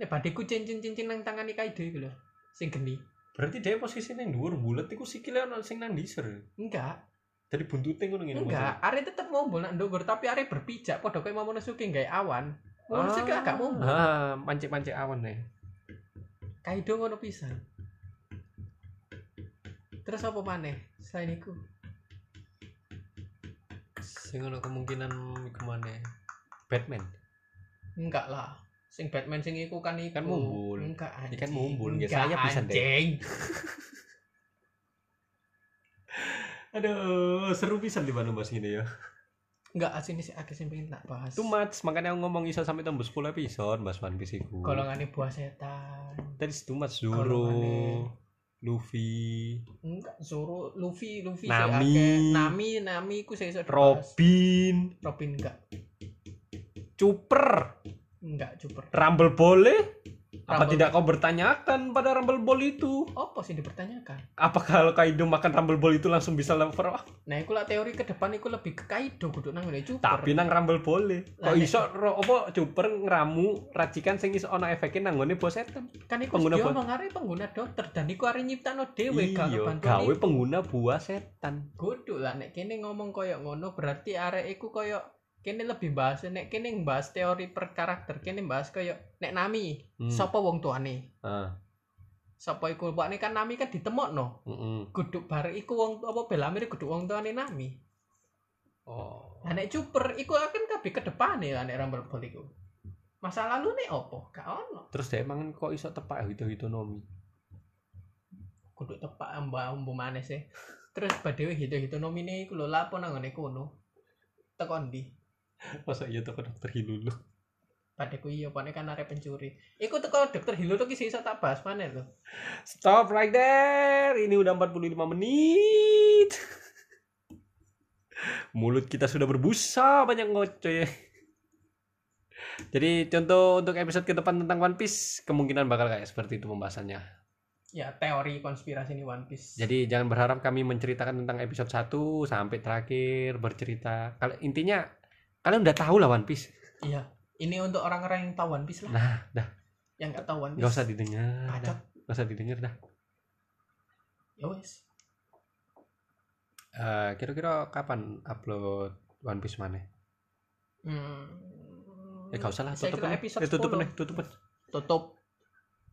Nek badeku cincin-cincin nang tangani Kaido iku lho. Sing geni. Berarti dia posisi yang dhuwur bulet iku sikile ono sing nang disur. Enggak, Dari buntute ngono ngene. enggak. Arek tetep mumbul nak ndukur, tapi arek berpijak padha koyo Momonosuke gawe awan. Momonosuke Ah. gak mumbul. Ah, mancik-mancik awan nih. Kaido ngono pisan. Terus apa maneh selain iku? Sing ono kemungkinan iku maneh. Batman. Enggak lah. Sing Batman sing iku kan iku. Kan mumbul. Enggak anjing. Ikan mumbul, Enggak, sayap bisa, anjing. Aduh, seru pisan di mana bahas ini ya. Enggak asine sih akeh sing pengen tak bahas. Too much, makanya aku ngomong iso sampai tembus 10 episode bahas One Piece iku. Golongane buah setan. Tadi too much Golongane- Zoro, Luffy, Enggak, Zoro, Luffy, Luffy Nami. Nami, Nami ku dibahas. Robin, Robin enggak. Chopper, Enggak, Super. Rumble boleh? Apa tidak kau bertanyakan pada Rumble Ball itu? Apa sih dipertanyakan? Apa kalau Kaido makan Rumble Ball itu langsung bisa level up? Nah, iku lah teori ke depan iku lebih ke Kaido kudu nang ngene Super. Tapi nang Rumble boleh. Kok Lah, nek- iso ro, apa Chopper ngeramu racikan sing iso ana efeknya nang ngone bos setan? kan iku pengguna ngomong arek pengguna dokter dan iku arek nyiptakno dhewe gak Iya, gawe pengguna buah setan. Kudu lah nek kene ngomong koyo ngono berarti arek iku koyo kene lebih bahas nek kene bahas teori per karakter kene bahas koyo nek Nami Hmm. sapa wong tuane? Ah, sapa iku kan Nami kan ditemokno. Heeh. kudu bare iku wong apa Belamir kudu wong tuane Nami. Oh. Nah, nek Cuper iku akan kabeh ke depane lah nek Ball iku. masa lalu nih opo? Gak ono. Terus dia emang kok iso tepak hito hitonomi kudu tepak mbak umbu mana sih. Terus badewe hito hito nomine iku lho lapo nang ngene kono? Tekon di masa iya toko dokter hilulu Padeku iya, pokoknya kan arek pencuri. Iku teko dokter Hilu tuh kisah iso tak bahas mana lo? stop right there ini udah 45 menit mulut kita sudah berbusa banyak ngocoy jadi contoh untuk episode ke depan tentang One Piece kemungkinan bakal kayak seperti itu pembahasannya Ya teori konspirasi ini One Piece. Jadi jangan berharap kami menceritakan tentang episode 1 sampai terakhir bercerita. Kalau intinya kalian udah tahu lah One Piece. iya, ini untuk orang-orang yang tahu One Piece lah. Nah, dah, Yang nggak tahu One Piece. nggak usah didengar. Bacot. Dah. Nggak usah didengar dah. Ya wes. Eh, kira-kira kapan upload One Piece mana? Hmm. Eh, gak usah lah, tutup nih. episode Eh, tutup 10. nih, tutup. Tutup.